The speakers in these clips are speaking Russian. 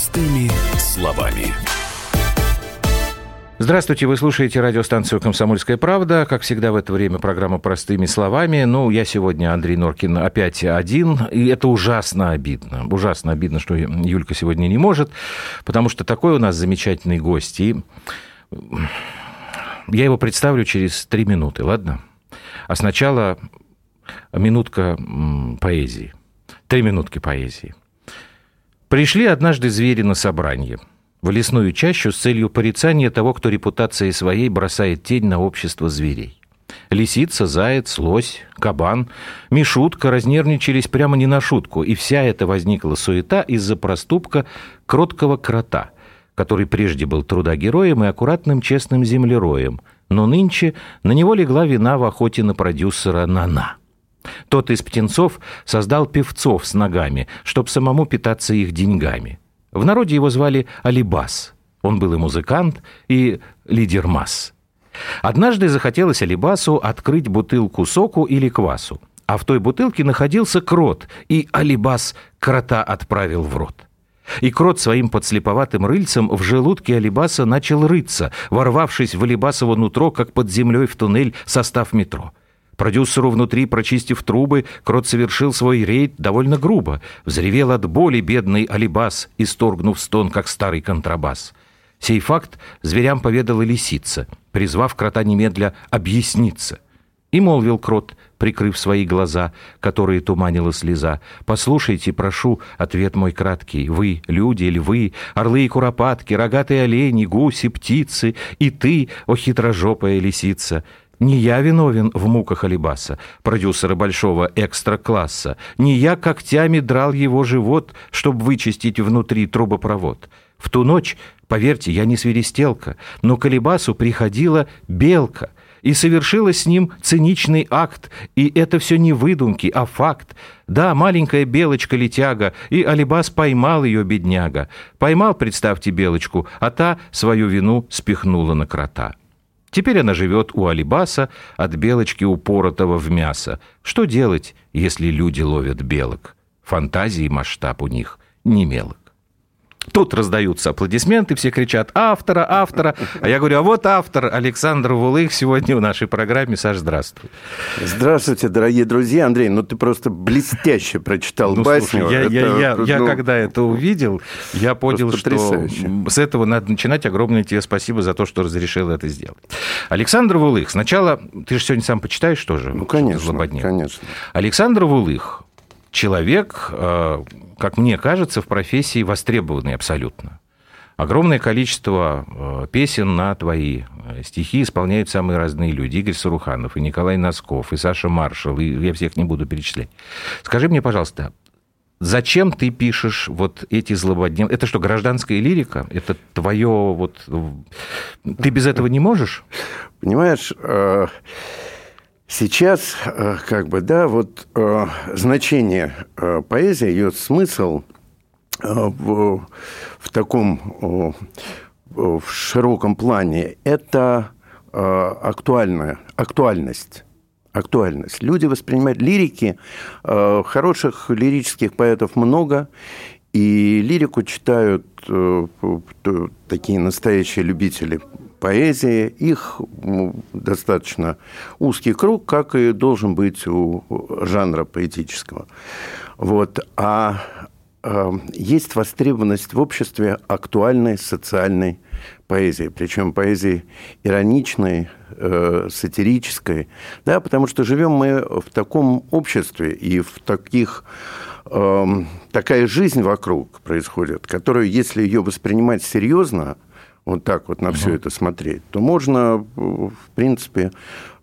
Простыми словами. Здравствуйте, вы слушаете радиостанцию «Комсомольская правда». Как всегда в это время программа «Простыми словами». Ну, я сегодня, Андрей Норкин, опять один, и это ужасно обидно. Ужасно обидно, что Юлька сегодня не может, потому что такой у нас замечательный гость. И я его представлю через три минуты, ладно? А сначала минутка поэзии. Три минутки поэзии. Пришли однажды звери на собрание в лесную чащу с целью порицания того, кто репутацией своей бросает тень на общество зверей. Лисица, заяц, лось, кабан, мишутка разнервничались прямо не на шутку, и вся эта возникла суета из-за проступка кроткого крота, который прежде был трудогероем и аккуратным честным землероем, но нынче на него легла вина в охоте на продюсера Нана. Тот из птенцов создал певцов с ногами, чтобы самому питаться их деньгами. В народе его звали Алибас. Он был и музыкант, и лидер масс. Однажды захотелось Алибасу открыть бутылку соку или квасу. А в той бутылке находился крот, и Алибас крота отправил в рот. И крот своим подслеповатым рыльцем в желудке Алибаса начал рыться, ворвавшись в Алибасово нутро, как под землей в туннель состав метро. Продюсеру внутри, прочистив трубы, Крот совершил свой рейд довольно грубо. Взревел от боли бедный Алибас, исторгнув стон, как старый контрабас. Сей факт зверям поведала лисица, призвав крота немедля объясниться. И молвил крот, прикрыв свои глаза, которые туманила слеза. «Послушайте, прошу, ответ мой краткий. Вы, люди, львы, орлы и куропатки, рогатые олени, гуси, птицы, и ты, о хитрожопая лисица, не я виновен в муках Алибаса, продюсера большого экстра-класса. Не я когтями драл его живот, чтобы вычистить внутри трубопровод. В ту ночь, поверьте, я не свиристелка, но к Алибасу приходила белка — и совершила с ним циничный акт. И это все не выдумки, а факт. Да, маленькая белочка-летяга, и Алибас поймал ее, бедняга. Поймал, представьте, белочку, а та свою вину спихнула на крота. Теперь она живет у Алибаса от белочки упоротого в мясо. Что делать, если люди ловят белок? Фантазии масштаб у них не мелок. Тут раздаются аплодисменты, все кричат «автора, автора». А я говорю, а вот автор Александр Вулых сегодня в нашей программе. Саш, здравствуй. Здравствуйте, дорогие друзья. Андрей, ну ты просто блестяще прочитал ну, басню. Слушай, я, это, я, я, ну, я когда это увидел, я понял, что с этого надо начинать. Огромное тебе спасибо за то, что разрешил это сделать. Александр Вулых, сначала, ты же сегодня сам почитаешь тоже? Ну, конечно, конечно. Александр Вулых, человек, э, как мне кажется, в профессии востребованный абсолютно. Огромное количество э, песен на твои э, стихи исполняют самые разные люди. Игорь Саруханов, и Николай Носков, и Саша Маршал, и я всех не буду перечислять. Скажи мне, пожалуйста, зачем ты пишешь вот эти злободневные... Это что, гражданская лирика? Это твое вот... Ты без этого не можешь? Понимаешь, Сейчас, э, как бы, да, вот э, значение э, поэзии, ее смысл в, в таком в широком плане – это актуальная, актуальность. Актуальность. Люди воспринимают лирики, хороших лирических поэтов много, и лирику читают такие настоящие любители поэзии, их достаточно узкий круг, как и должен быть у жанра поэтического. Вот. А э, есть востребованность в обществе актуальной социальной поэзии, причем поэзии ироничной, э, сатирической, да, потому что живем мы в таком обществе и в таких э, такая жизнь вокруг происходит, которую, если ее воспринимать серьезно, вот так вот на все это смотреть, то можно, в принципе,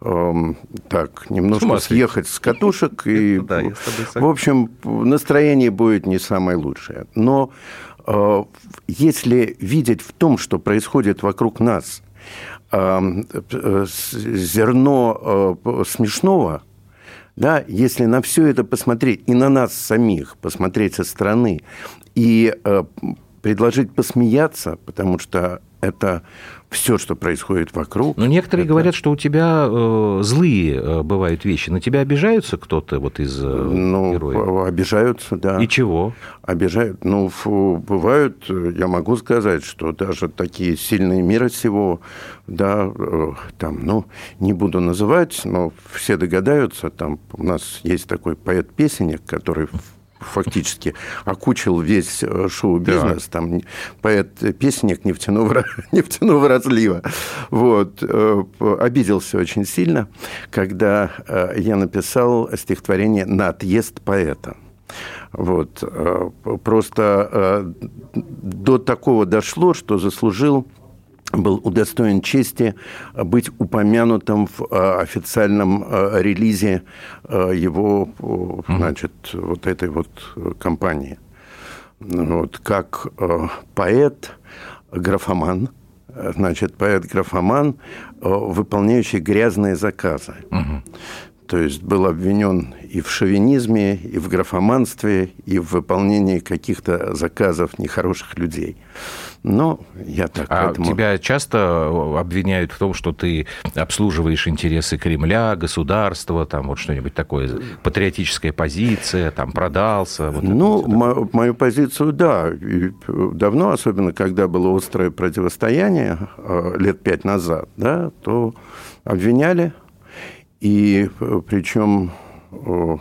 эм, так, немножко съехать с катушек, и, да, в общем, настроение будет не самое лучшее. Но э, если видеть в том, что происходит вокруг нас, эм, э, зерно э, смешного, да, если на все это посмотреть и на нас самих посмотреть со стороны и предложить посмеяться, потому что это все, что происходит вокруг. Но некоторые это... говорят, что у тебя э, злые э, бывают вещи. На тебя обижаются кто-то вот из э, ну, героев? обижаются, да. И чего? Обижают. Ну, фу, бывают, я могу сказать, что даже такие сильные мира сего, да, э, там, ну, не буду называть, но все догадаются, там у нас есть такой поэт-песенник, который фактически окучил весь э, шоу-бизнес, да. там поэт-песенник нефтяного, нефтяного разлива. Вот. Э, обиделся очень сильно, когда э, я написал стихотворение «На отъезд поэта». Вот. Просто до такого дошло, что заслужил был удостоен чести быть упомянутым в э, официальном э, релизе э, его, значит, вот этой вот компании. Вот, как поэт, графоман, значит, поэт-графоман, выполняющий грязные заказы. Угу. То есть был обвинен и в шовинизме, и в графоманстве, и в выполнении каких-то заказов нехороших людей. Но я так а поэтому... тебя часто обвиняют в том, что ты обслуживаешь интересы Кремля, государства, там вот что-нибудь такое, патриотическая позиция, там продался? Вот ну, это, мою позицию, да. И давно, особенно когда было острое противостояние э, лет пять назад, да, то обвиняли и э, причем э,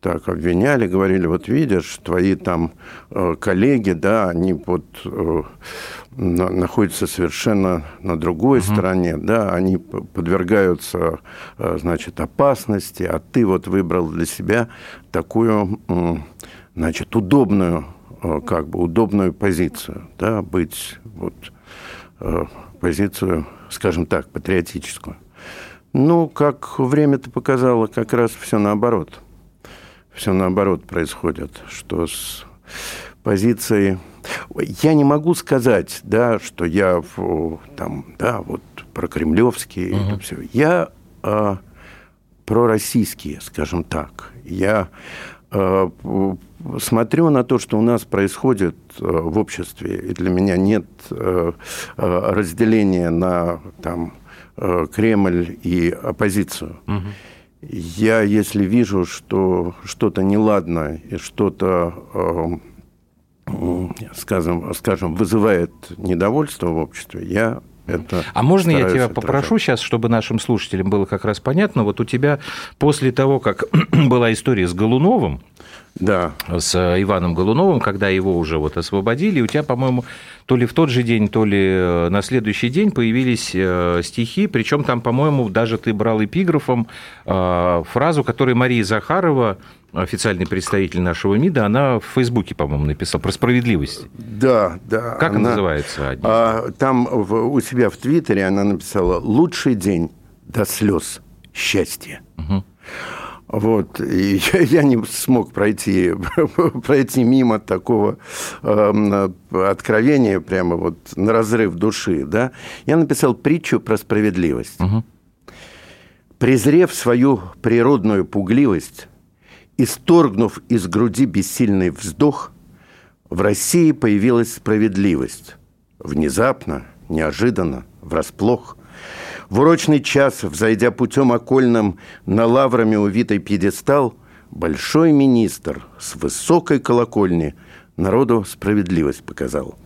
так обвиняли, говорили, вот видишь, твои там э, коллеги, да, они вот находятся совершенно на другой угу. стороне, да, они подвергаются, значит, опасности, а ты вот выбрал для себя такую, значит, удобную, как бы удобную позицию, да, быть вот позицию, скажем так, патриотическую. Ну, как время-то показало, как раз все наоборот. Все наоборот происходит, что с позицией... Я не могу сказать, да, что я там, да, вот про кремлевские, uh-huh. это все. Я а, пророссийские, скажем так. Я а, смотрю на то, что у нас происходит а, в обществе, и для меня нет а, разделения на там Э, Кремль и оппозицию. Угу. Я, если вижу, что что-то неладно и что-то, э, скажем, скажем, вызывает недовольство в обществе, я это а можно я тебя попрошу сейчас, чтобы нашим слушателям было как раз понятно, вот у тебя после того, как была история с Голуновым, да. с Иваном Голуновым, когда его уже вот освободили, у тебя, по-моему, то ли в тот же день, то ли э, на следующий день появились э, стихи, причем там, по-моему, даже ты брал эпиграфом э, фразу, которую Мария Захарова официальный представитель нашего МИДа, она в Фейсбуке, по-моему, написала про справедливость. Да, да. Как она, называется? А, там в, у себя в Твиттере она написала «Лучший день до слез счастья». Угу. Вот, и я, я не смог пройти, пройти мимо такого э, откровения, прямо вот на разрыв души, да. Я написал притчу про справедливость. Угу. Презрев свою природную пугливость, исторгнув из груди бессильный вздох, в России появилась справедливость. Внезапно, неожиданно, врасплох – в урочный час, взойдя путем окольным на лаврами увитый пьедестал, большой министр с высокой колокольни народу справедливость показал.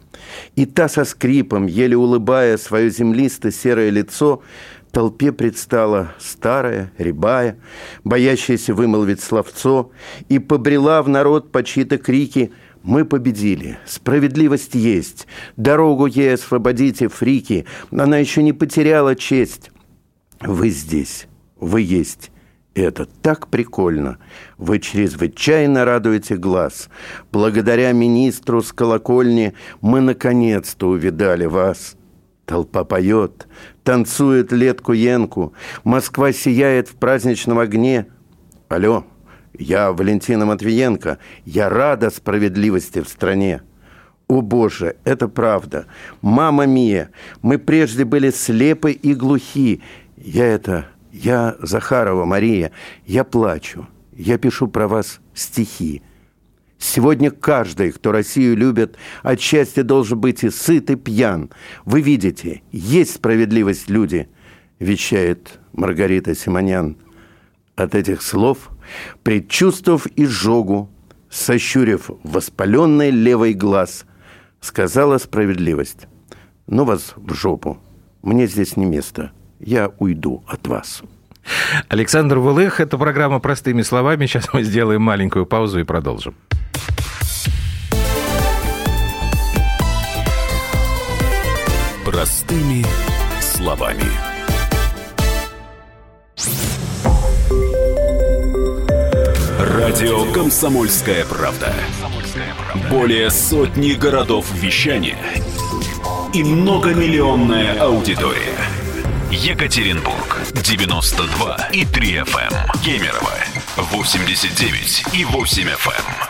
И та со скрипом, еле улыбая свое землисто-серое лицо, толпе предстала старая, рябая, боящаяся вымолвить словцо, и побрела в народ по чьи-то крики – мы победили. Справедливость есть. Дорогу ей освободите, фрики. Она еще не потеряла честь. Вы здесь. Вы есть. Это так прикольно. Вы чрезвычайно радуете глаз. Благодаря министру с колокольни мы наконец-то увидали вас. Толпа поет, танцует летку Янку. Москва сияет в праздничном огне. Алло, я Валентина Матвиенко. Я рада справедливости в стране. О боже, это правда. Мама Мия, мы прежде были слепы и глухи. Я это, я Захарова Мария, я плачу. Я пишу про вас стихи. Сегодня каждый, кто Россию любит, от счастья должен быть и сыт, и пьян. Вы видите, есть справедливость, люди, вещает Маргарита Симонян. От этих слов, предчувствовав изжогу, сощурив воспаленный левый глаз, сказала справедливость. Ну вас в жопу. Мне здесь не место. Я уйду от вас. Александр Вулых, это программа «Простыми словами». Сейчас мы сделаем маленькую паузу и продолжим. Простыми словами. Радио «Комсомольская правда». Более сотни городов вещания и многомиллионная аудитория. Екатеринбург 92 и 3 FM. Эм. Кемерово 89 и 8 FM.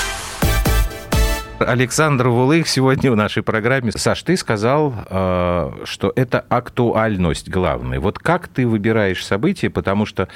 Александр Вулых сегодня в нашей программе. Саш, ты сказал, э, что это актуальность главная. Вот как ты выбираешь события, потому что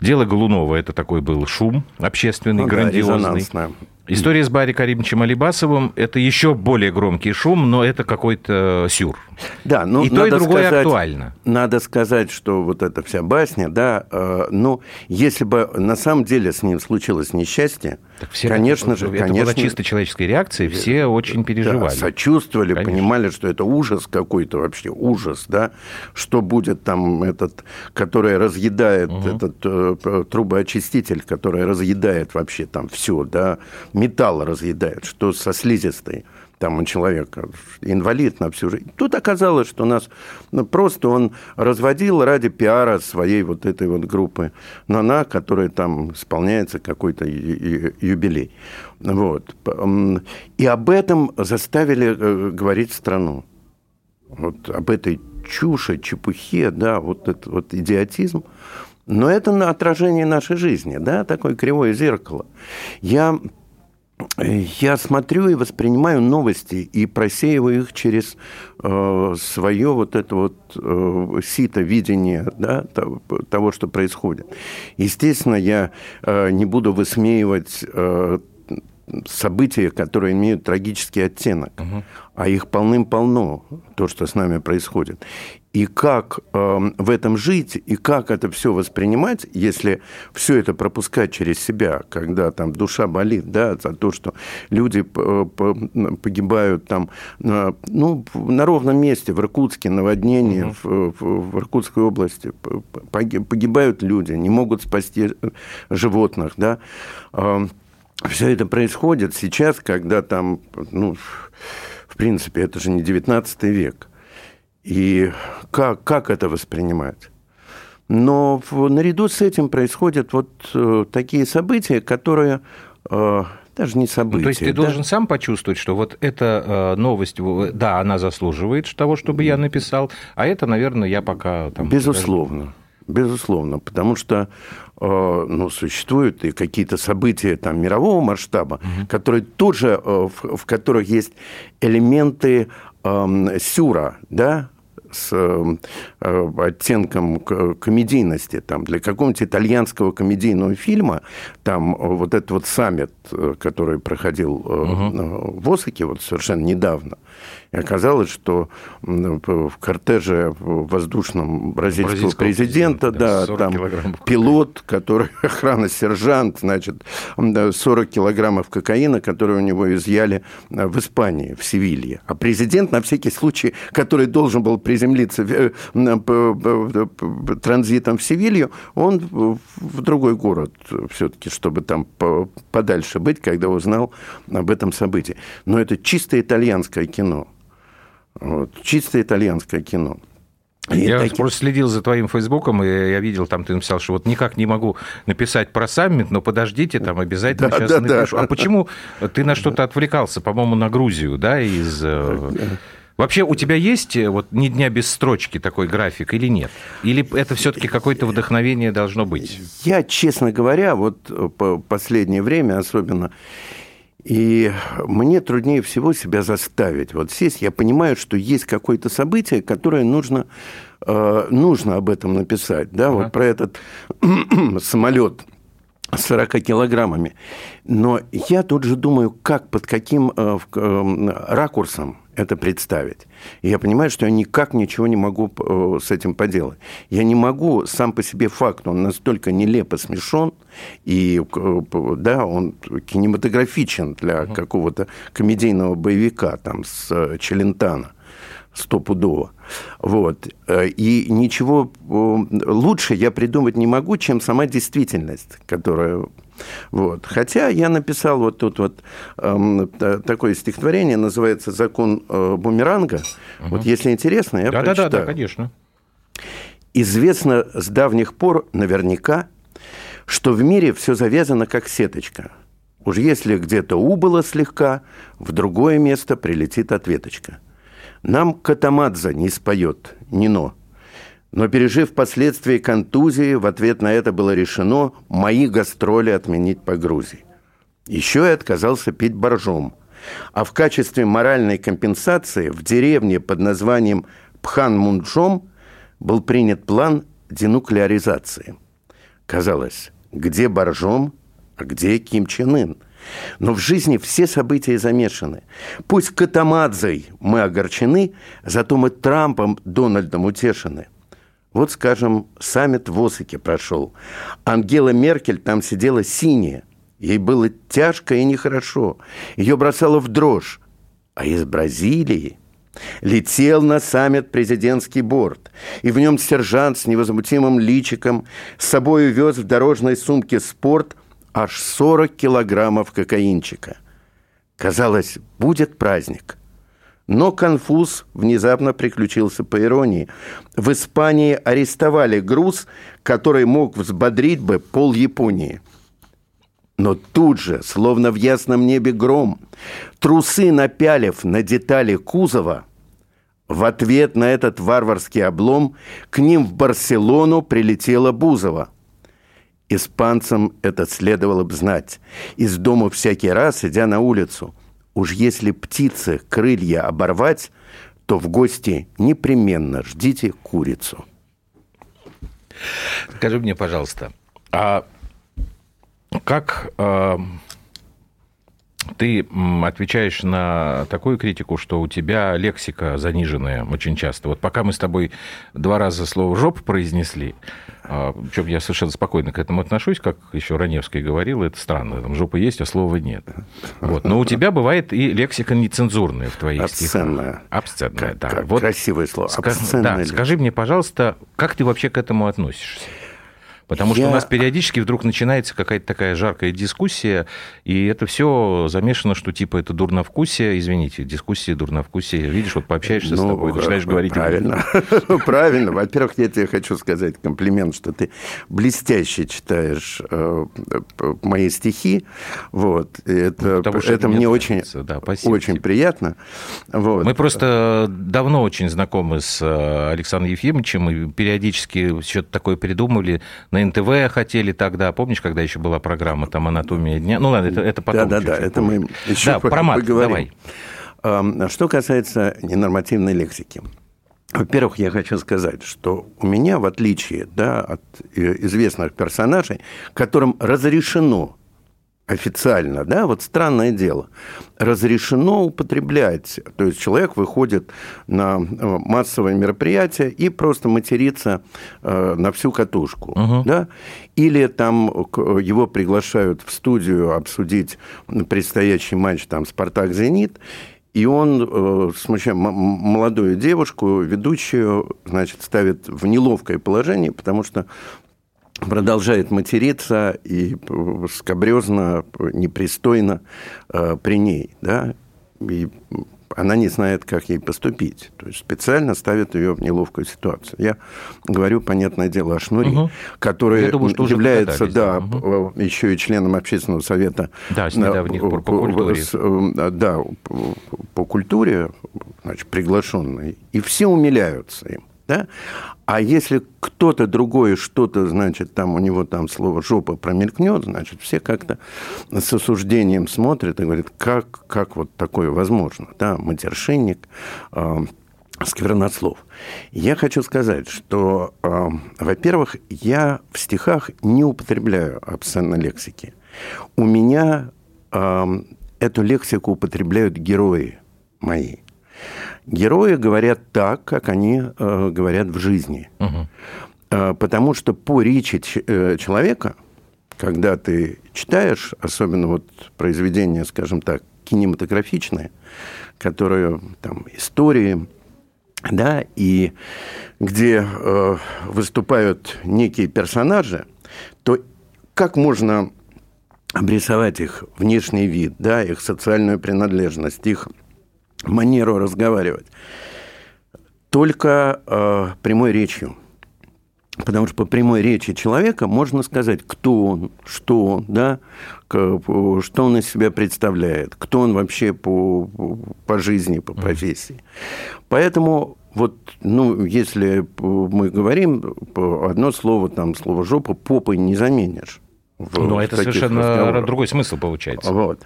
дело Голунова это такой был шум общественный, ну, грандиозный. Да, История с Барри Каримовичем Алибасовым – это еще более громкий шум, но это какой-то сюр. Да, ну, и то, и другое сказать, актуально. Надо сказать, что вот эта вся басня, да, э, ну, если бы на самом деле с ним случилось несчастье, так все конечно же, это конечно... была чисто человеческой реакцией, все очень переживали. Да, сочувствовали, конечно. понимали, что это ужас какой-то вообще, ужас, да, что будет там этот, который разъедает, угу. этот э, трубоочиститель, который разъедает вообще там все, да, металл разъедает, что со слизистой там у человека инвалид на всю жизнь. Тут оказалось, что нас ну, просто он разводил ради пиара своей вот этой вот группы НАНА, которая там исполняется какой-то юбилей. Вот. И об этом заставили э, говорить страну. Вот об этой чуши, чепухе, да, вот этот вот идиотизм. Но это на отражение нашей жизни, да, такое кривое зеркало. Я я смотрю и воспринимаю новости и просеиваю их через э, свое вот это вот э, сито видение да, того, того, что происходит. Естественно, я э, не буду высмеивать э, события, которые имеют трагический оттенок, угу. а их полным-полно, то, что с нами происходит и как э, в этом жить, и как это все воспринимать, если все это пропускать через себя, когда там душа болит, да, за то, что люди э, погибают там, на, ну, на ровном месте, в Иркутске, наводнение, угу. в, в, в Иркутской области, погибают люди, не могут спасти э, животных, да. Э, все это происходит сейчас, когда там, ну, в принципе, это же не 19 век. И как, как это воспринимать? Но в, наряду с этим происходят вот э, такие события, которые э, даже не события. Ну, то есть ты да? должен сам почувствовать, что вот эта э, новость, да, она заслуживает того, чтобы я написал, а это, наверное, я пока там... Безусловно. Безусловно, потому что э, ну, существуют и какие-то события там, мирового масштаба, угу. которые тоже, э, в, в которых есть элементы э, сюра, да, с э, оттенком комедийности. Там, для какого-нибудь итальянского комедийного фильма там вот этот вот саммит, э, который проходил угу. в Осаке вот совершенно недавно, и оказалось, что в кортеже воздушном бразильского, бразильского президента, да, да там пилот, который охрана сержант, значит, 40 килограммов кокаина, которые у него изъяли э, в Испании, в Севилье. А президент, на всякий случай, который должен был приземлиться э, транзитом в Севилью, он в другой город все-таки, чтобы там подальше быть, когда узнал об этом событии. Но это чисто итальянское кино. Вот. Чисто итальянское кино. И я такие... просто следил за твоим фейсбуком, и я видел, там ты написал, что вот никак не могу написать про саммит, но подождите, там обязательно да, сейчас да, напишу. Да. А почему ты на что-то отвлекался, по-моему, на Грузию, да, из... Вообще у тебя есть э, вот ни дня без строчки такой график или нет? Или это все-таки какое-то вдохновение должно быть? Я, честно говоря, вот э, по последнее время особенно, и мне труднее всего себя заставить. Вот сесть, я понимаю, что есть какое-то событие, которое нужно, э, нужно об этом написать. Да, ага. вот про этот самолет с 40 килограммами. Но я тут же думаю, как, под каким э, э, ракурсом это представить. И я понимаю, что я никак ничего не могу э, с этим поделать. Я не могу, сам по себе факт, он настолько нелепо смешон, и да, он кинематографичен для какого-то комедийного боевика там, с Челентана стопудово. Вот. И ничего лучше я придумать не могу, чем сама действительность, которая вот. Хотя я написал вот тут вот э, такое стихотворение, называется «Закон э, бумеранга». Угу. Вот если интересно, я да, прочитаю. Да, да, да, конечно. Известно с давних пор наверняка, что в мире все завязано как сеточка. Уж если где-то убыло слегка, в другое место прилетит ответочка. Нам Катамадзе не споет, Нино – но пережив последствия контузии, в ответ на это было решено мои гастроли отменить по Грузии. Еще я отказался пить боржом. А в качестве моральной компенсации в деревне под названием Пхан-Мунджом был принят план денуклеаризации. Казалось, где боржом, а где Ким Чен Ын? Но в жизни все события замешаны. Пусть Катамадзой мы огорчены, зато мы Трампом Дональдом утешены. Вот, скажем, саммит в Осаке прошел. Ангела Меркель там сидела синяя. Ей было тяжко и нехорошо. Ее бросало в дрожь. А из Бразилии летел на саммит президентский борт, и в нем сержант с невозмутимым личиком с собой вез в дорожной сумке спорт аж 40 килограммов кокаинчика. Казалось, будет праздник – но конфуз внезапно приключился по иронии. В Испании арестовали груз, который мог взбодрить бы пол Японии. Но тут же, словно в ясном небе гром, трусы напялив на детали кузова, в ответ на этот варварский облом к ним в Барселону прилетела Бузова. Испанцам это следовало бы знать. Из дома всякий раз, идя на улицу – Уж если птице крылья оборвать, то в гости непременно ждите курицу. Скажи мне, пожалуйста, а как э, ты отвечаешь на такую критику, что у тебя лексика заниженная очень часто? Вот пока мы с тобой два раза слово «жоп» произнесли, Причем я совершенно спокойно к этому отношусь, как еще Раневский говорил, это странно, там жопа есть, а слова нет. Вот. Но у тебя бывает и лексика нецензурная в твоих Обсценная. стихах. Обсценная, да. Как вот, Красивое слово. Обсценная. Да, скажи мне, пожалуйста, как ты вообще к этому относишься? Потому что я... у нас периодически вдруг начинается какая-то такая жаркая дискуссия, и это все замешано, что типа это дурновкусие, извините, дискуссия, дурновкусие. Видишь, вот пообщаешься ну, с тобой, начинаешь говорить... Правильно, правильно. Во-первых, я тебе хочу сказать комплимент, что ты блестяще читаешь э, мои стихи. Вот. Это, Потому это мне, мне очень, да, спасибо очень тебе. приятно. Вот. Мы просто давно очень знакомы с э, Александром Ефимовичем, и периодически что-то такое придумали на НТВ хотели тогда, помнишь, когда еще была программа там «Анатомия дня»? Ну ладно, это, это потом. Да-да-да, это мы еще да, про мат, поговорим. давай. Что касается ненормативной лексики. Во-первых, я хочу сказать, что у меня, в отличие да, от э, известных персонажей, которым разрешено официально, да, вот странное дело, разрешено употреблять, то есть человек выходит на э, массовое мероприятие и просто матерится э, на всю катушку, угу. да, или там его приглашают в студию обсудить предстоящий матч там «Спартак-Зенит», и он, э, смущая молодую девушку, ведущую, значит, ставит в неловкое положение, потому что продолжает материться и скобрезно, непристойно э, при ней, да, и она не знает, как ей поступить. То есть специально ставит ее в неловкую ситуацию. Я говорю, понятное дело, о Шнуре, угу. который думаю, является да, угу. еще и членом общественного совета да, с недавних пор по культуре. Э, да, по культуре значит, приглашенный, и все умиляются им. Да? А если кто-то другой что-то, значит, там у него там слово «жопа» промелькнет, значит, все как-то с осуждением смотрят и говорят, как, как вот такое возможно, да, матершинник, э, сквернослов. Я хочу сказать, что, э, во-первых, я в стихах не употребляю обсценной лексики. У меня э, эту лексику употребляют герои мои. Герои говорят так, как они э, говорят в жизни. Угу. Э, потому что по речи э, человека, когда ты читаешь, особенно вот произведения, скажем так, кинематографичные, которые там истории, да, и где э, выступают некие персонажи, то как можно обрисовать их внешний вид, да, их социальную принадлежность, их манеру разговаривать только э, прямой речью. Потому что по прямой речи человека можно сказать, кто он, что он, да, что он из себя представляет, кто он вообще по, по жизни, по профессии. Поэтому вот, ну, если мы говорим, одно слово, там, слово «жопа» попой не заменишь. Но это совершенно другой смысл получается. Вот.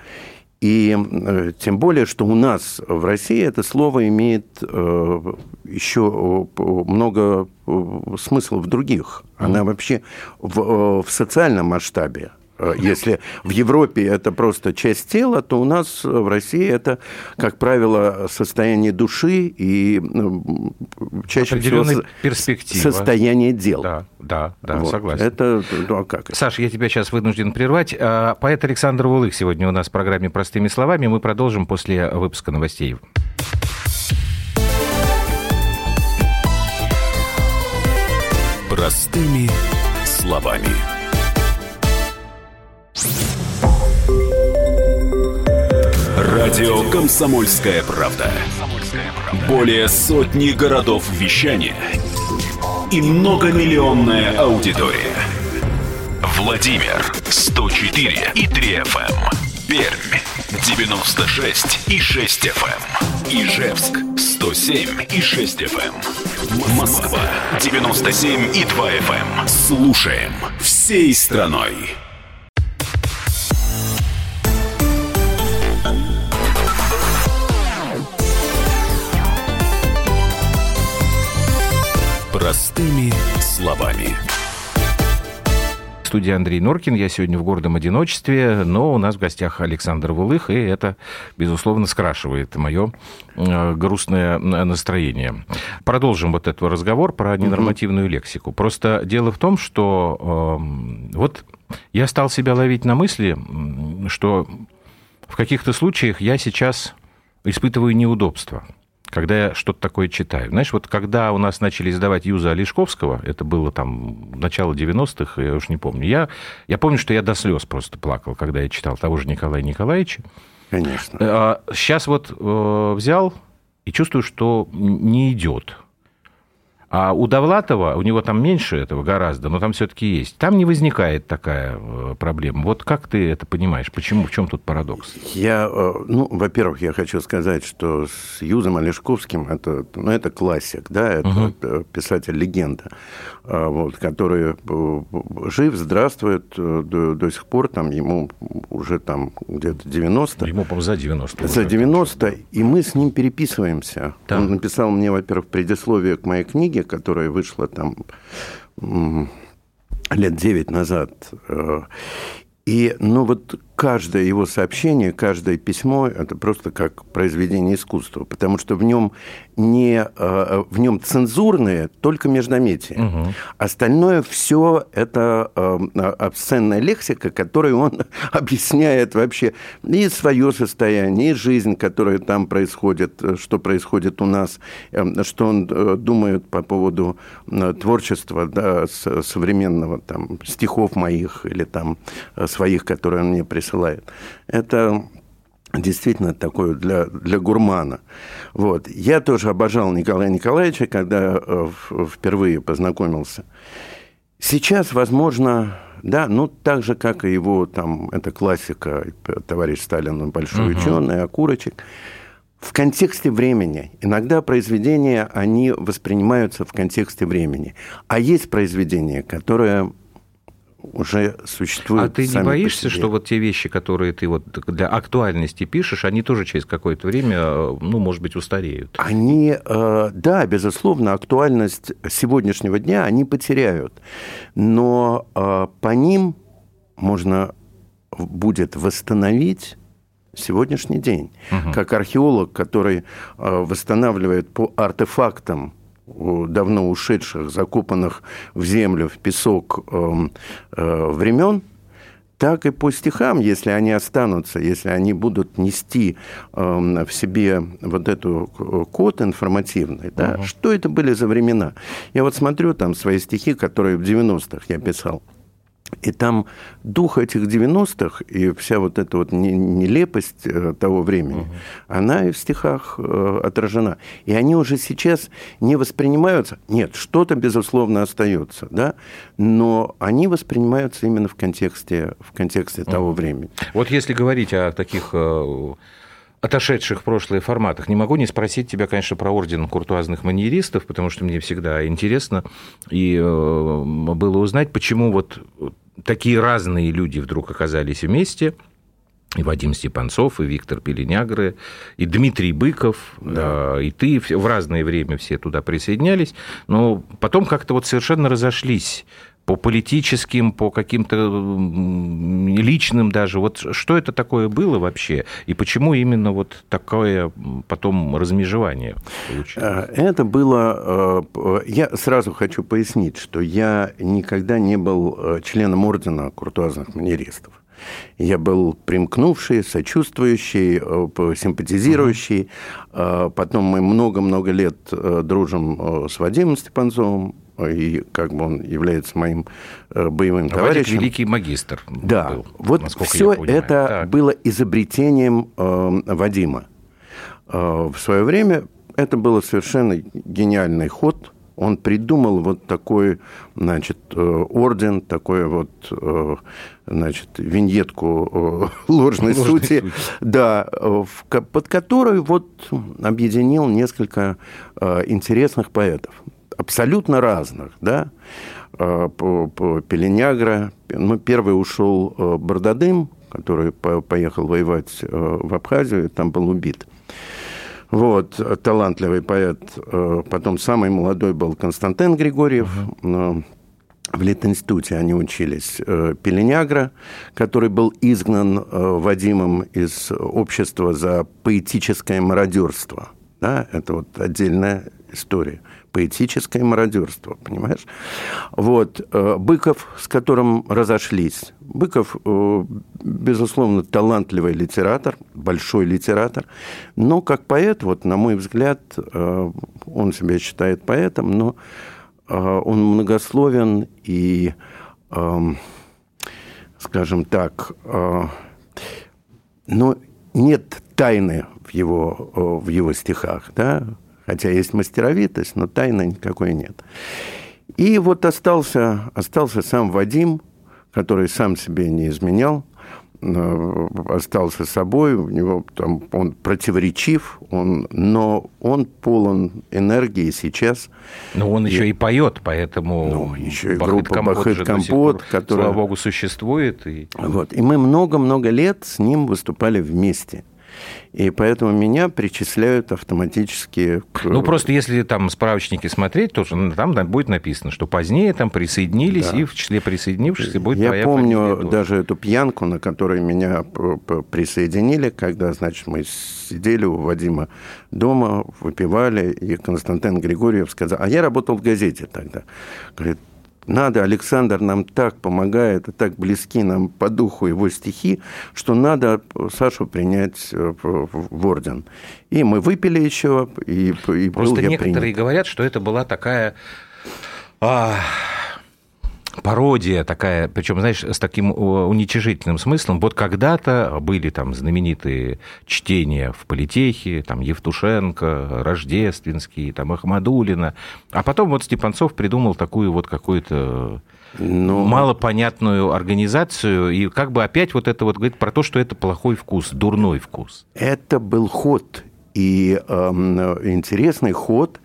И э, тем более, что у нас в России это слово имеет э, еще много э, смыслов других. Она вообще в, в социальном масштабе если в Европе это просто часть тела, то у нас в России это, как правило, состояние души и ну, чаще всего перспектива. состояние дел. Да, да, да, вот. согласен. Это, ну а как? Саша, я тебя сейчас вынужден прервать. А, поэт Александр Вулых сегодня у нас в программе «Простыми словами». Мы продолжим после выпуска новостей. Простыми словами. Радио «Комсомольская правда». Более сотни городов вещания и многомиллионная аудитория. Владимир 104 и 3 FM. Эм. Пермь 96 и 6 FM. Эм. Ижевск 107 и 6 FM. Эм. Москва 97 и 2 FM. Слушаем всей страной. Простыми словами. В студии Андрей Норкин. Я сегодня в гордом одиночестве, но у нас в гостях Александр Вулых, и это, безусловно, скрашивает мое э, грустное настроение. Продолжим вот этот разговор про ненормативную лексику. Просто дело в том, что э, вот я стал себя ловить на мысли, что в каких-то случаях я сейчас испытываю неудобства когда я что-то такое читаю. Знаешь, вот когда у нас начали издавать Юза Олешковского, это было там начало 90-х, я уж не помню, я, я помню, что я до слез просто плакал, когда я читал того же Николая Николаевича. Конечно. Сейчас вот э, взял и чувствую, что не идет. А у Довлатова, у него там меньше этого гораздо, но там все-таки есть. Там не возникает такая э, проблема. Вот как ты это понимаешь? Почему? В чем тут парадокс? Я, э, ну, во-первых, я хочу сказать, что с Юзом Олешковским это, ну, это классик, да, это угу. писатель-легенда, э, вот, который жив, здравствует до, до сих пор, там ему уже там где-то 90. Ему, по за 90. За 90, и мы с ним переписываемся. Да. Он написал мне, во-первых, предисловие к моей книге, которая вышла там лет девять назад. Э, и, ну, вот каждое его сообщение, каждое письмо – это просто как произведение искусства, потому что в нем не э, в нем цензурные только междометия. Угу. Остальное все это э, обсценная лексика, которой он объясняет вообще и свое состояние, и жизнь, которая там происходит, что происходит у нас, что он думает по поводу творчества да, современного, там, стихов моих или там своих, которые он мне присылает. Это действительно такое для, для гурмана. Вот. Я тоже обожал Николая Николаевича, когда э, впервые познакомился. Сейчас, возможно, да, ну так же, как и его там, это классика, товарищ Сталин, большой uh-huh. ученый, окурочек. в контексте времени. Иногда произведения, они воспринимаются в контексте времени. А есть произведения, которые уже существуют. А ты не боишься, что вот те вещи, которые ты вот для актуальности пишешь, они тоже через какое-то время, ну, может быть, устареют? Они, э, да, безусловно, актуальность сегодняшнего дня они потеряют. Но э, по ним можно будет восстановить сегодняшний день. Угу. Как археолог, который э, восстанавливает по артефактам давно ушедших, закопанных в землю, в песок эм, э, времен, так и по стихам, если они останутся, если они будут нести э, в себе вот эту э, код информативный, да, uh что это были за времена. Я вот смотрю там свои стихи, которые в 90-х я писал. И там дух этих 90-х и вся вот эта вот нелепость э, того времени, угу. она и в стихах э, отражена. И они уже сейчас не воспринимаются. Нет, что-то, безусловно, остается, да, но они воспринимаются именно в контексте, в контексте угу. того времени. Вот если говорить о таких э, отошедших в прошлое форматах. Не могу не спросить тебя, конечно, про орден куртуазных маньеристов, потому что мне всегда интересно и э, было узнать, почему вот такие разные люди вдруг оказались вместе, и Вадим Степанцов, и Виктор Пеленягры, и Дмитрий Быков, да. и ты в разное время все туда присоединялись, но потом как-то вот совершенно разошлись по политическим, по каким-то личным даже. Вот что это такое было вообще? И почему именно вот такое потом размежевание получилось? Э, это было... Э, я сразу хочу пояснить, что я никогда не был э, членом ордена куртуазных манеристов. Я был примкнувший, сочувствующий, симпатизирующий. Потом мы много-много лет дружим с Вадимом Степанцовым, и как бы он является моим э, боевым а товарищем. великий магистр. Да, был, вот все это так. было изобретением э, Вадима. Э, в свое время это было совершенно гениальный ход. Он придумал вот такой, значит, э, орден, такой вот, э, значит, виньетку ложной, ложной сути, сути, да, под которой вот объединил несколько интересных поэтов абсолютно разных, да, э, по, по Пеленягра. Ну, первый ушел э, Бардадым, который поехал воевать э, в Абхазию, там был убит. Вот, талантливый поэт. Потом самый молодой был Константин Григорьев. Uh-huh. В Литинституте они учились. Пеленягра, который был изгнан Вадимом из общества за поэтическое мародерство. Да, это вот отдельная история поэтическое мародерство, понимаешь? Вот. Э, Быков, с которым разошлись. Быков, э, безусловно, талантливый литератор, большой литератор, но как поэт, вот, на мой взгляд, э, он себя считает поэтом, но он многословен и, эм, скажем так, но нет тайны в его, в его стихах, да, хотя есть мастеровитость, но тайны никакой нет. И вот остался, остался сам Вадим, который сам себе не изменял, остался собой, у него там, он противоречив, он, но он полон энергии сейчас. Но он и, еще и поет, поэтому ну, еще и группа Компот, Бахыт Компот которая, слава богу, существует. И... Вот, и мы много-много лет с ним выступали вместе. И поэтому меня причисляют автоматически к... Ну, просто если там справочники смотреть, то там будет написано, что позднее там присоединились, да. и в числе присоединившихся будет Я помню даже эту пьянку, на которой меня присоединили, когда, значит, мы сидели у Вадима дома, выпивали, и Константин Григорьев сказал... А я работал в газете тогда. Говорит, надо, Александр нам так помогает, и так близки нам по духу его стихи, что надо Сашу принять э, в орден. И мы выпили еще, и, и Просто некоторые принят. говорят, что это была такая... А пародия такая, причем, знаешь, с таким уничижительным смыслом. Вот когда-то были там знаменитые чтения в политехе, там Евтушенко, Рождественский, там Ахмадулина, а потом вот Степанцов придумал такую вот какую-то ну, малопонятную организацию, и как бы опять вот это вот говорит про то, что это плохой вкус, дурной вкус. Это был ход. И э, интересный ход,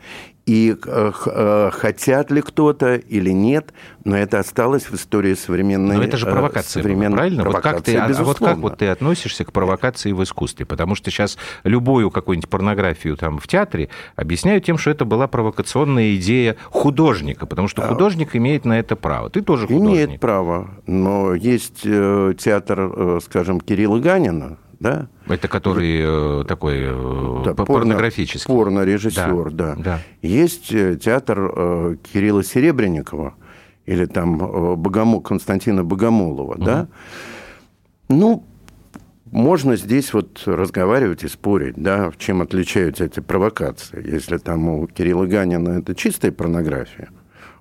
и э, э, хотят ли кто-то или нет, но это осталось в истории современной. Но это же провокация, современной правильно? Вот как, ты, а, а вот как вот ты относишься к провокации в искусстве? Потому что сейчас любую какую-нибудь порнографию там в театре объясняют тем, что это была провокационная идея художника, потому что а. художник имеет на это право. Ты тоже художник. Имеет право, но есть э, театр, скажем, Кирилла Ганина, да? Это который э, такой э, да, порнографический. Порно-режиссер, да, да. да. Есть э, театр э, Кирилла Серебренникова или там э, Богому, Константина Богомолова, угу. да? Ну, можно здесь вот разговаривать и спорить, да, чем отличаются эти провокации. Если там у Кирилла Ганина это чистая порнография,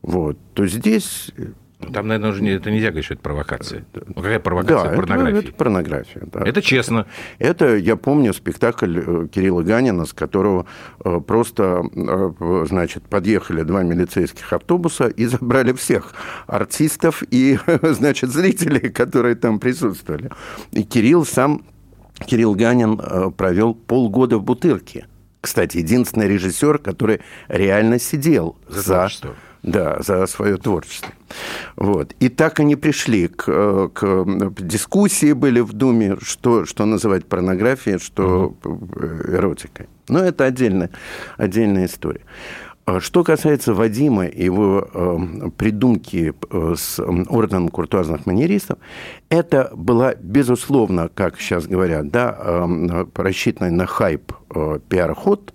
вот, то здесь там, наверное, уже не, это нельзя говорить, что это провокация. Ну, какая провокация да, порнографии? Это, это порнография, да. Это честно. Это, я помню, спектакль э, Кирилла Ганина, с которого э, просто, э, значит, подъехали два милицейских автобуса и забрали всех артистов и, значит, зрителей, которые там присутствовали. И Кирилл сам, Кирилл Ганин провел полгода в бутырке. Кстати, единственный режиссер, который реально сидел за, за да, за свое творчество. Вот. И так они пришли к, э, к дискуссии были в Думе, что, что называть порнографией, что угу. эротикой. Но это отдельная, отдельная история. А что касается Вадима и его э, придумки э, с орденом куртуазных манеристов, это была, безусловно, как сейчас говорят, да, э, на хайп э, пиар-ход,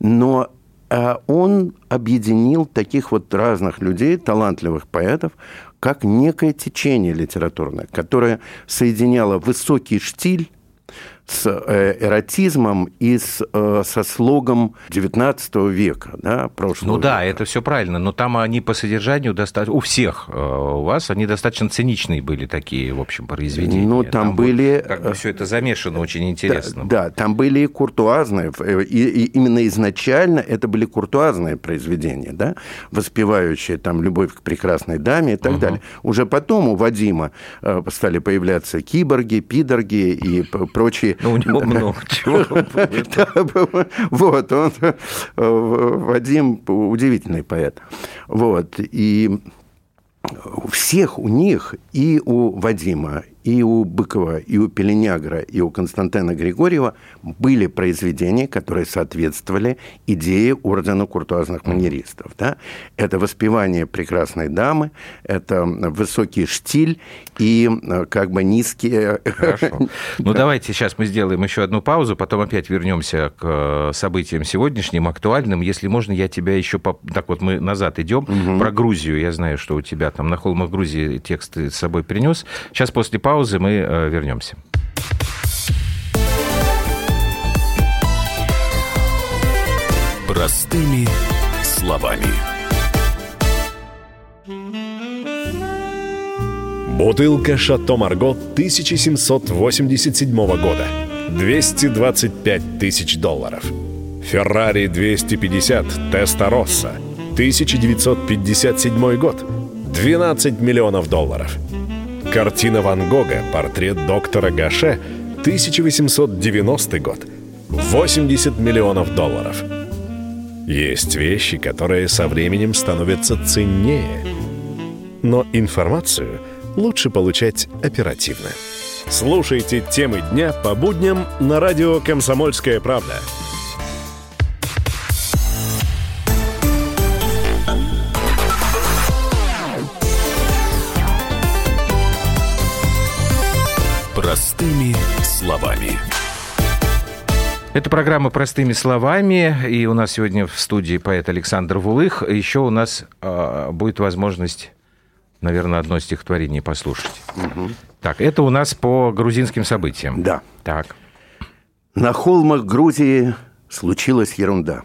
но он объединил таких вот разных людей, талантливых поэтов, как некое течение литературное, которое соединяло высокий штиль с э, эротизмом и с, э, со слогом XIX века, да, прошлого Ну да, века. это все правильно, но там они по содержанию достаточно... У всех э, у вас они достаточно циничные были такие, в общем, произведения. Ну, там, там были... Вот, как бы все это замешано очень интересно. Да, да, там были и куртуазные, и, и именно изначально это были куртуазные произведения, да, воспевающие там любовь к прекрасной даме и так угу. далее. Уже потом у Вадима стали появляться киборги, пидорги и прочие ну, у него много чего. Вот, он, Вадим удивительный поэт. Вот, и у всех у них, и у Вадима, и у Быкова, и у Пеленягра, и у Константина Григорьева были произведения, которые соответствовали идее ордена куртуазных манеристов. Да? Это воспевание прекрасной дамы, это высокий штиль и э, как бы низкие... Хорошо. Ну, давайте сейчас мы сделаем еще одну паузу, потом опять вернемся к э, событиям сегодняшним, актуальным. Если можно, я тебя еще... Так вот, мы назад идем. Угу. Про Грузию. Я знаю, что у тебя там на холмах Грузии текст с собой принес. Сейчас после паузы паузы мы э, вернемся. Простыми словами. Бутылка «Шато Марго» 1787 года. 225 тысяч долларов. «Феррари 250 Теста Росса» 1957 год. 12 миллионов долларов. Картина Ван Гога «Портрет доктора Гаше» 1890 год. 80 миллионов долларов. Есть вещи, которые со временем становятся ценнее. Но информацию лучше получать оперативно. Слушайте темы дня по будням на радио «Комсомольская правда». Простыми словами. Это программа «Простыми словами», и у нас сегодня в студии поэт Александр Вулых. Еще у нас э, будет возможность, наверное, одно стихотворение послушать. Угу. Так, это у нас по грузинским событиям. Да. Так. На холмах Грузии случилась ерунда.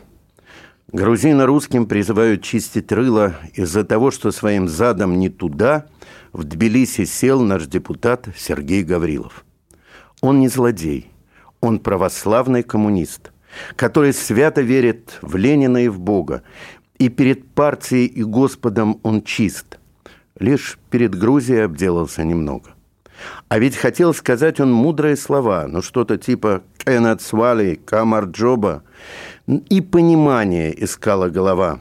Грузины русским призывают чистить рыло из-за того, что своим задом не туда – в Тбилиси сел наш депутат Сергей Гаврилов. Он не злодей, он православный коммунист, который свято верит в Ленина и в Бога, и перед партией и Господом он чист. Лишь перед Грузией обделался немного. А ведь хотел сказать он мудрые слова, ну что-то типа «Кеннет Свали», «Камар Джоба». И понимание искала голова.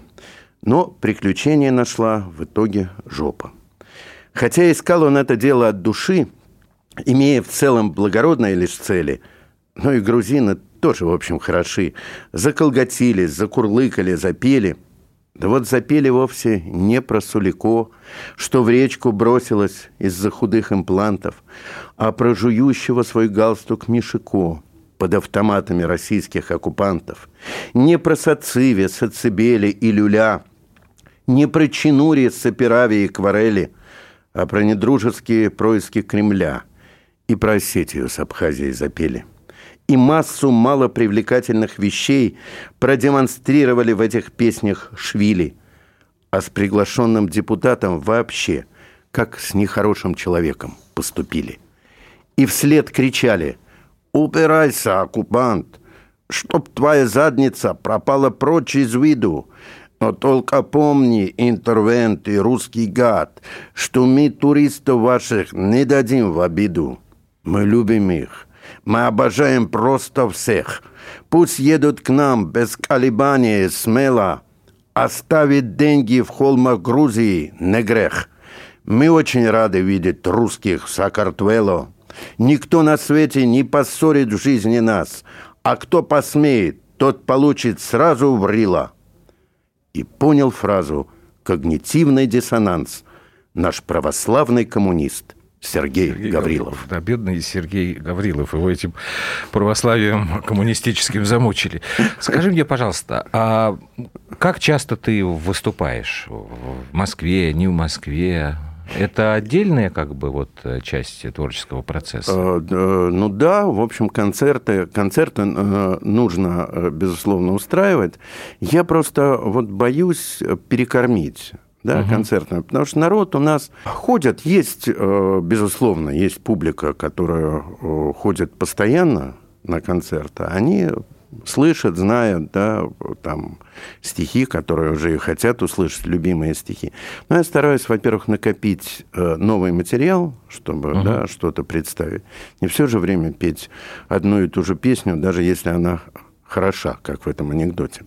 Но приключение нашла в итоге жопа. Хотя искал он это дело от души, имея в целом благородные лишь цели, но и грузины тоже, в общем, хороши. Заколготились, закурлыкали, запели – да вот запели вовсе не про Сулико, что в речку бросилась из-за худых имплантов, а про жующего свой галстук Мишико под автоматами российских оккупантов. Не про Сациве, Сацибели и Люля, не про Чинури, Саперави и Кварели, а про недружеские происки Кремля и про Осетию с Абхазией запели и массу малопривлекательных вещей продемонстрировали в этих песнях швили, а с приглашенным депутатом вообще, как с нехорошим человеком, поступили. И вслед кричали «Упирайся, оккупант! Чтоб твоя задница пропала прочь из виду!» Но только помни, интервент и русский гад, что мы туристов ваших не дадим в обиду. Мы любим их, мы обожаем просто всех. Пусть едут к нам без колебаний, смело. Оставить деньги в холмах Грузии не грех. Мы очень рады видеть русских в Сакартвело. Никто на свете не поссорит в жизни нас, а кто посмеет, тот получит сразу в рила. И понял фразу «когнитивный диссонанс» наш православный коммунист – Сергей, Сергей Гаврилов. Гаврилов. Да, бедный Сергей Гаврилов. Его этим православием коммунистическим замучили. Скажи мне, пожалуйста, а как часто ты выступаешь? В Москве, не в Москве? Это отдельная как бы вот часть творческого процесса? Э, ну да, в общем, концерты, концерты э, нужно, э, безусловно, устраивать. Я просто вот боюсь перекормить да, угу. концертную. Потому что народ у нас ходит, есть, э, безусловно, есть публика, которая э, ходит постоянно на концерты. Они слышат, знают, да, там, стихи, которые уже и хотят услышать, любимые стихи. Но я стараюсь, во-первых, накопить э, новый материал, чтобы угу. да, что-то представить. Не все же время петь одну и ту же песню, даже если она хороша, как в этом анекдоте.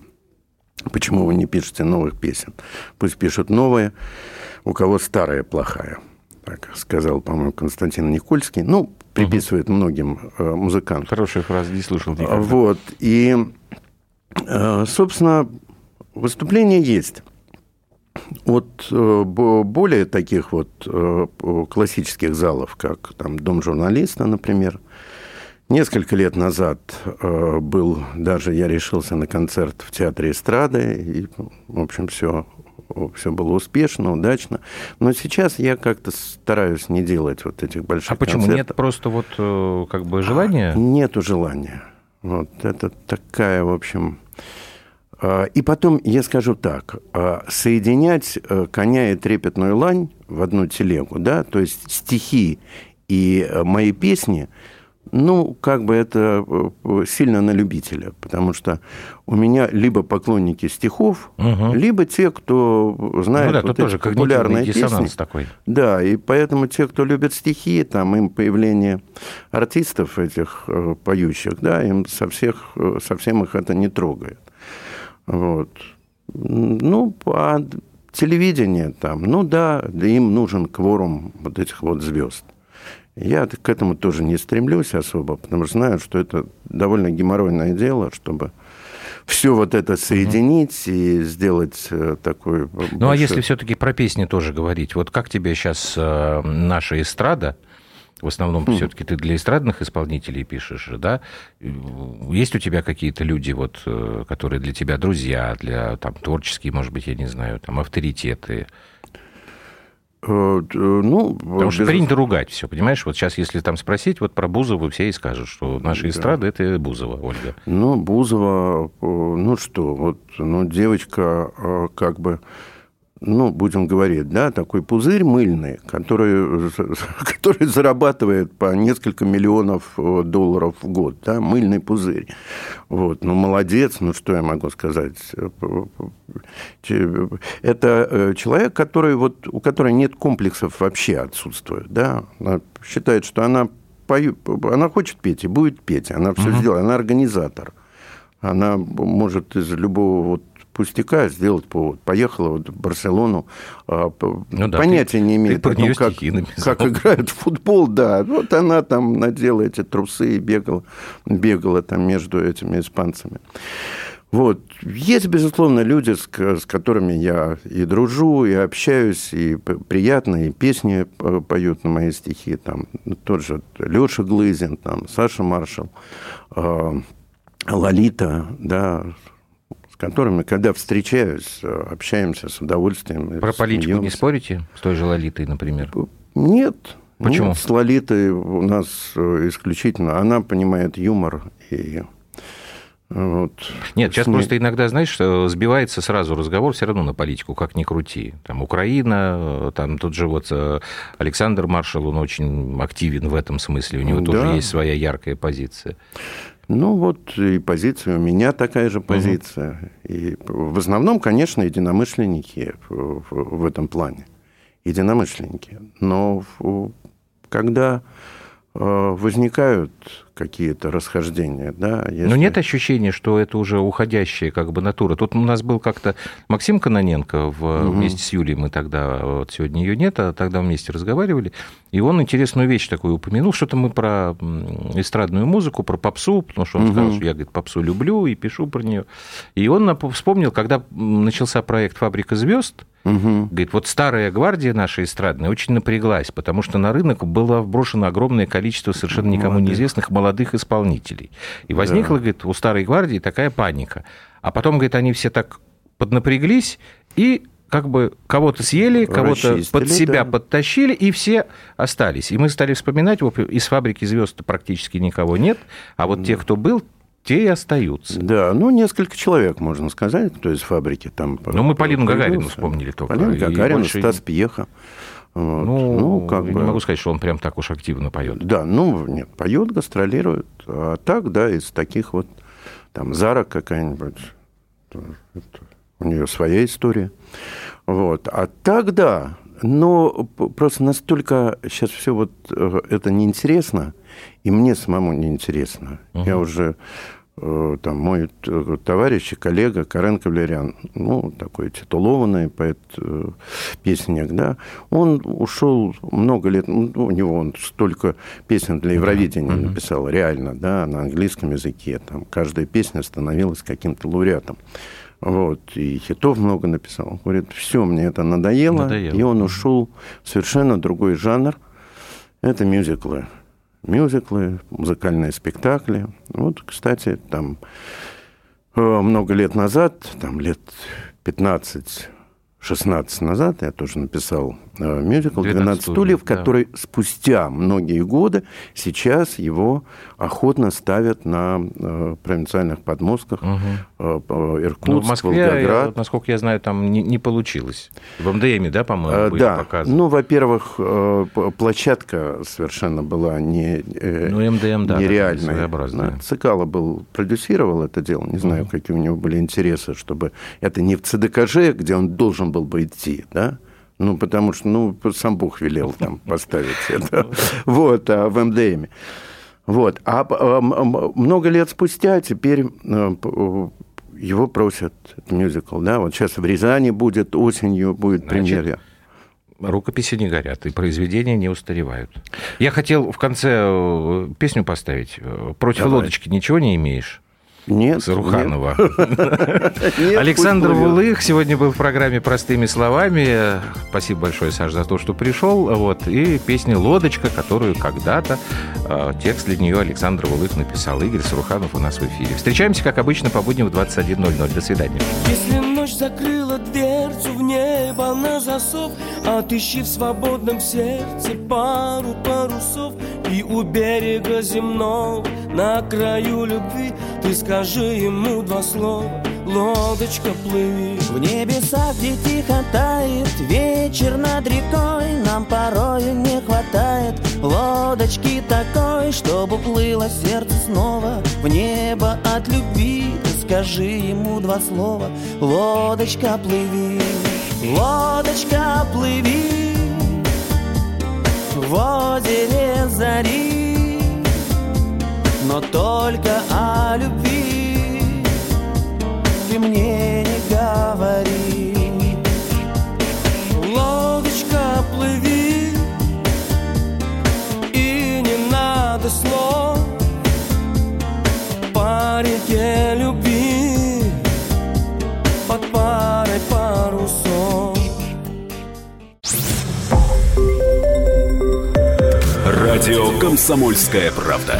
Почему вы не пишете новых песен? Пусть пишут новые, у кого старая плохая. Так сказал, по-моему, Константин Никольский. Ну, приписывает угу. многим э, музыкантам. Хорошая фраза, не слышал никогда. Вот. И, э, собственно, выступление есть. От э, более таких вот классических залов, как там Дом журналиста, например, Несколько лет назад был даже, я решился на концерт в Театре эстрады, и, в общем, все, все было успешно, удачно. Но сейчас я как-то стараюсь не делать вот этих больших А почему? Концертов. Нет просто вот э, как бы желания? Нету желания. Вот это такая, в общем... Э, и потом я скажу так, э, соединять коня и трепетную лань в одну телегу, да, то есть стихи и мои песни – ну, как бы это э, сильно на любителя, потому что у меня либо поклонники стихов, угу. либо те, кто знает ну, да, вот тоже популярные песни. такой. Да, и поэтому те, кто любят стихи, там им появление артистов этих э, поющих, да, им со всех, э, совсем их это не трогает. Вот. Ну, а телевидение там, ну да им нужен кворум вот этих вот звезд. Я к этому тоже не стремлюсь особо, потому что знаю, что это довольно геморройное дело, чтобы все вот это соединить и сделать э, такой... Ну, большой... а если все-таки про песни тоже говорить, вот как тебе сейчас э, наша эстрада, в основном mm. все-таки ты для эстрадных исполнителей пишешь, да? Есть у тебя какие-то люди, вот, э, которые для тебя друзья, для там, творческие, может быть, я не знаю, там, авторитеты? Э, ну, Потому без... что принято ругать все, понимаешь? Вот сейчас, если там спросить, вот про Бузову все и скажут, что наша эстрада да. это Бузова, Ольга. Ну, Бузова, э, ну что, вот, ну, девочка э, как бы ну, будем говорить, да, такой пузырь мыльный, который, который зарабатывает по несколько миллионов э, долларов в год, да, мыльный пузырь. Вот, ну, молодец, ну, что я могу сказать? Это э, человек, который, вот, у которой нет комплексов вообще отсутствует, да, она считает, что она пою, она хочет петь и будет петь, она все uh-huh. сделает, она организатор. Она может из любого вот пустяка сделать повод. Поехала вот в Барселону, а, ну, да, понятия ты, не имеет ты о том, как, как играют в футбол, да. Вот она там надела эти трусы и бегала, бегала там между этими испанцами. Вот. Есть, безусловно, люди, с, с которыми я и дружу, и общаюсь, и приятно, и песни поют на мои стихи. Там тот же Леша Глызин, там, Саша Маршал, э, Лолита, да, которыми, когда встречаюсь, общаемся с удовольствием. Про политику смеемся. не спорите с той же Лолитой, например? Нет. Почему? Нет, с Лолитой у нас исключительно... Она понимает юмор и вот. Нет, сейчас не... просто иногда, знаешь, сбивается сразу разговор все равно на политику, как ни крути. Там Украина, там тут же вот э, Александр Маршал, он очень активен в этом смысле, у него да. тоже есть своя яркая позиция. Ну вот и позиция, у меня такая же позиция. Угу. И в основном, конечно, единомышленники в, в, этом плане. Единомышленники. Но когда э, возникают какие-то расхождения, да. Если... Но нет ощущения, что это уже уходящая как бы натура. Тут у нас был как-то Максим Кононенко в... угу. вместе с Юлией, мы тогда, вот сегодня ее нет, а тогда вместе разговаривали, и он интересную вещь такую упомянул, что-то мы про эстрадную музыку, про попсу, потому что он угу. сказал, что я, говорит, попсу люблю и пишу про нее. И он вспомнил, когда начался проект «Фабрика звезд», Угу. Говорит, вот старая гвардия наша эстрадная очень напряглась, потому что на рынок было вброшено огромное количество совершенно никому неизвестных молодых исполнителей. И возникла, да. говорит, у старой гвардии такая паника. А потом, говорит, они все так поднапряглись и как бы кого-то съели, кого-то под себя да. подтащили, и все остались. И мы стали вспоминать, из фабрики звезд практически никого нет, а вот да. те, кто был, те и остаются. Да, ну, несколько человек, можно сказать, кто из фабрики там... Ну, мы Полину Гагарину вспомнили только. Полину Гагарину, больше... Стас Пьеха. Вот. Ну, ну, как бы... не могу сказать, что он прям так уж активно поет. Да, ну, нет, поет, гастролирует. А так, да, из таких вот, там, Зара какая-нибудь, у нее своя история. Вот. А так, да, но просто настолько сейчас все вот э, это неинтересно, и мне самому неинтересно. Uh-huh. Я уже Э, там, мой товарищ и коллега Карен Кавлерян, ну, такой титулованный поэт, э, песенник, да, он ушел много лет, ну, у него он столько песен для Евровидения mm-hmm. написал, реально, да, на английском языке, там, каждая песня становилась каким-то лауреатом. Вот, и хитов много написал. Говорит, все, мне это надоело, надоело. и он ушел в совершенно другой жанр. Это мюзиклы мюзиклы, музыкальные спектакли. Вот, кстати, там э, много лет назад, там лет 15 16 назад я тоже написал э, мюзикл «12 стульев», да. который спустя многие годы сейчас его охотно ставят на э, провинциальных подмостках. Угу. Э, Иркутск, Но в Москве, Волгоград. Я, насколько я знаю, там не, не получилось. В МДМе, да, по-моему, были да. показаны? Ну, во-первых, э, площадка совершенно была не, э, ну, МДМ, да, нереальная. Да, Цикало был, продюсировал это дело. Не знаю, угу. какие у него были интересы, чтобы это не в ЦДКЖ, где он должен был бы идти, да, ну, потому что, ну, сам Бог велел там поставить это. Вот, а в МДМе. Вот. А, а много лет спустя теперь э, его просят мюзикл, да, вот сейчас в Рязани будет, осенью будет премьера. Рукописи не горят, и произведения не устаревают. Я хотел в конце э, песню поставить. Э, Против Давай. лодочки ничего не имеешь? Нет. Саруханова. Александр Вулых сегодня был в программе «Простыми словами». Спасибо большое, Саш, за то, что пришел. Вот. И песня «Лодочка», которую когда-то э, текст для нее Александр Вулых написал. Игорь Саруханов у нас в эфире. Встречаемся, как обычно, по будням в 21.00. До свидания. Если ночь закрыла дверцу в небо на засов, отыщи в свободном сердце пару парусов и у берега земного на краю любви ты скажи ему два слова. Лодочка плыви. В небесах, где тихо тает вечер над рекой Нам порою не хватает лодочки такой Чтобы плыло сердце снова. В небо от любви Ты скажи ему два слова. Лодочка плыви, лодочка плыви. В озере зари Но только о любви. Ты мне не говори. Лодочка плыви. И не надо слов. По реке любви Под парой парусов. Радио «Комсомольская правда».